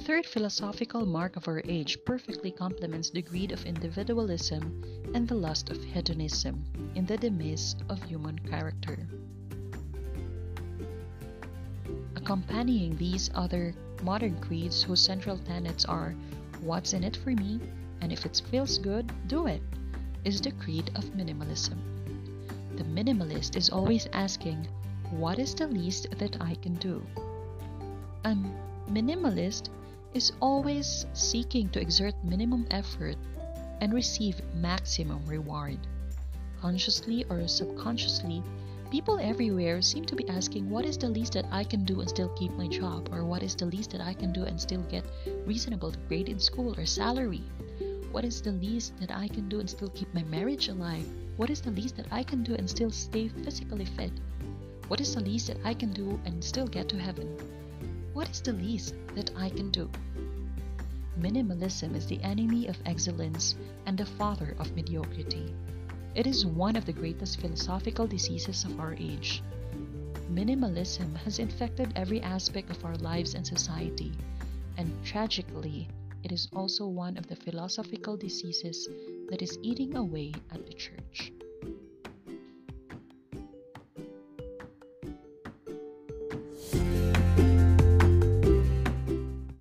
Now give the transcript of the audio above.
third philosophical mark of our age perfectly complements the greed of individualism and the lust of hedonism in the demise of human character. Accompanying these other modern creeds whose central tenets are what's in it for me and if it feels good, do it, is the creed of minimalism. The minimalist is always asking, what is the least that I can do? A minimalist is always seeking to exert minimum effort and receive maximum reward. Consciously or subconsciously, people everywhere seem to be asking what is the least that I can do and still keep my job, or what is the least that I can do and still get reasonable grade in school or salary? What is the least that I can do and still keep my marriage alive? What is the least that I can do and still stay physically fit? What is the least that I can do and still get to heaven? What is the least that I can do? Minimalism is the enemy of excellence and the father of mediocrity. It is one of the greatest philosophical diseases of our age. Minimalism has infected every aspect of our lives and society, and tragically, it is also one of the philosophical diseases that is eating away at the church.